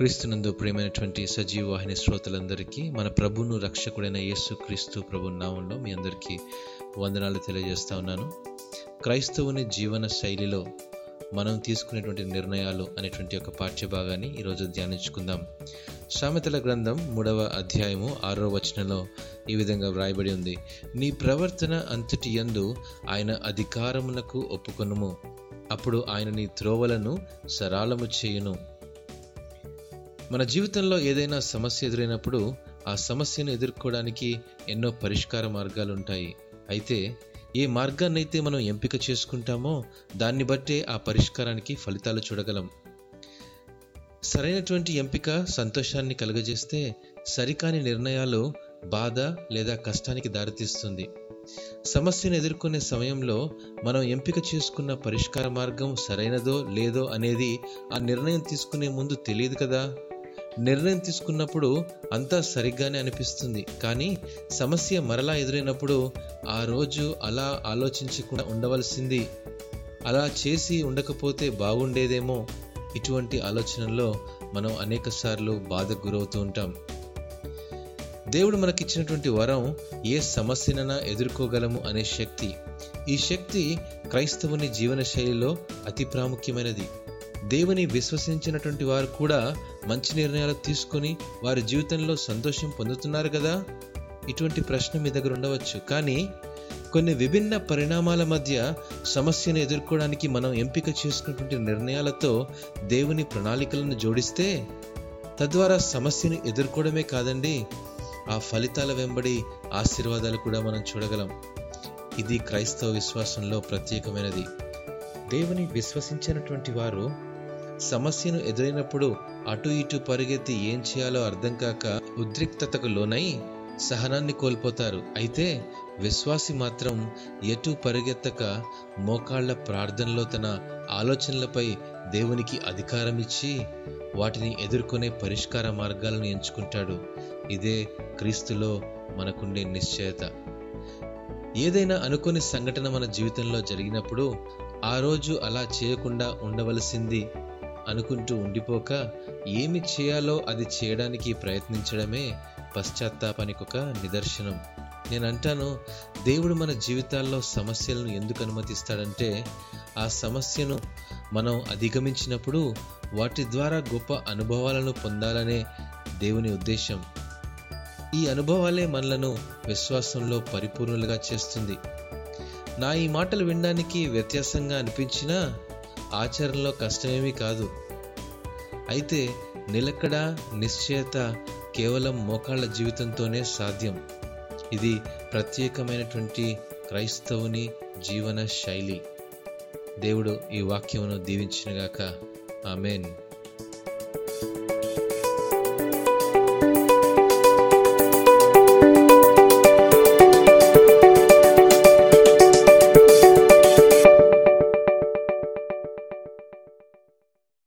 క్రీస్తునందు ప్రియమైనటువంటి సజీవ వాహిని శ్రోతలందరికీ మన ప్రభును రక్షకుడైన యేసు క్రీస్తు ప్రభు నామంలో మీ అందరికీ వందనాలు తెలియజేస్తా ఉన్నాను. క్రైస్తవుని జీవన శైలిలో మనం తీసుకునేటువంటి నిర్ణయాలు అనేటువంటి ఒక పాఠ్యభాగాన్ని ఈరోజు ధ్యానించుకుందాం. సామెతల గ్రంథం మూడవ అధ్యాయము ఆరో వచనంలో ఈ విధంగా వ్రాయబడి ఉంది. నీ ప్రవర్తన అంతటి యందు ఆయన అధికారమునకు ఒప్పుకొనుము. అప్పుడు ఆయన నీ త్రోవలను సరాలము చేయును. మన జీవితంలో ఏదైనా సమస్య ఎదురైనప్పుడు ఆ సమస్యను ఎదుర్కోవడానికి ఎన్నో పరిష్కార మార్గాలు ఉంటాయి. అయితే ఏ మార్గాన్నైతే మనం ఎంపిక చేసుకుంటామో దాన్ని బట్టే ఆ పరిష్కారానికి ఫలితాలు చూడగలం. సరైనటువంటి ఎంపిక సంతోషాన్ని కలుగజేస్తే సరికాని నిర్ణయాలు బాధ లేదా కష్టానికి దారితీస్తుంది. సమస్యను ఎదుర్కొనే సమయంలో మనం ఎంపిక చేసుకున్న పరిష్కార మార్గం సరైనదో లేదో అనేది ఆ నిర్ణయం తీసుకునే ముందు తెలియదు కదా? నిర్ణయం తీసుకున్నప్పుడు అంతా సరిగ్గానే అనిపిస్తుంది. కానీ సమస్య మరలా ఎదురైనప్పుడు ఆ రోజు అలా ఆలోచించకుండా ఉండవలసింది. అలా చేసి ఉండకపోతే బాగుండేదేమో? ఇటువంటి ఆలోచనల్లో మనం అనేకసార్లు బాధకు గురవుతూ ఉంటాం. దేవుడు మనకిచ్చినటువంటి వరం ఏ సమస్యనైనా ఎదుర్కోగలము అనే శక్తి. ఈ శక్తి క్రైస్తవుని జీవన శైలిలో అతి ప్రాముఖ్యమైనది. దేవుని విశ్వసించినటువంటి వారు కూడా మంచి నిర్ణయాలు తీసుకొని వారి జీవితంలో సంతోషం పొందుతున్నారు కదా? ఇటువంటి ప్రశ్న మీ దగ్గర ఉండవచ్చు. కానీ కొన్ని విభిన్న పరిణామాల మధ్య సమస్యను ఎదుర్కోవడానికి మనం ఎంపిక చేసుకున్నటువంటి నిర్ణయాలతో దేవుని ప్రణాళికలను జోడిస్తే తద్వారా సమస్యను ఎదుర్కోవడమే కాదండి ఆ ఫలితాల వెంబడి ఆశీర్వాదాలు కూడా మనం చూడగలం. ఇది క్రైస్తవ విశ్వాసంలో ప్రత్యేకమైనది. దేవుని విశ్వసించినటువంటి వారు సమస్యను ఎదురైనప్పుడు అటు ఇటు పరిగెత్తి ఏం చేయాలో అర్థం కాక ఉద్రిక్తతకు లోనై సహనాన్ని కోల్పోతారు. అయితే విశ్వాసి మాత్రం ఎటు పరిగెత్తక మోకాళ్ళ ప్రార్థనలో తన ఆలోచనలపై దేవునికి అధికారం ఇచ్చి వాటిని ఎదుర్కొనే పరిష్కార మార్గాలను ఎంచుకుంటాడు. ఇదే క్రీస్తులో మనకుండే నిశ్చయత. ఏదైనా అనుకోని సంఘటన మన జీవితంలో జరిగినప్పుడు ఆ రోజు అలా చేయకుండా ఉండవలసింది అనుకుంటూ ఉండిపోక ఏమి చేయాలో అది చేయడానికి ప్రయత్నించడమే పశ్చాత్తాపానికి ఒక నిదర్శనం. నేను అంటాను దేవుడు మన జీవితాల్లో సమస్యలను ఎందుకు అనుమతిస్తాడంటే ఆ సమస్యను మనం అధిగమించినప్పుడు వాటి ద్వారా గొప్ప అనుభవాలను పొందాలనే దేవుని ఉద్దేశం. ఈ అనుభవాలే మనలను విశ్వాసంలో పరిపూర్ణులుగా చేస్తుంది. నా ఈ మాటలు వినడానికి వ్యత్యాసంగా అనిపించినా ఆచరణలో కష్టమేమీ కాదు. అయితే నిలకడ నిశ్చయత కేవలం మోకాళ్ళ జీవితంతోనే సాధ్యం. ఇది ప్రత్యేకమైనటువంటి క్రైస్తవుని జీవన శైలి. దేవుడు ఈ వాక్యమును దీవించినగాక. ఆమెన్.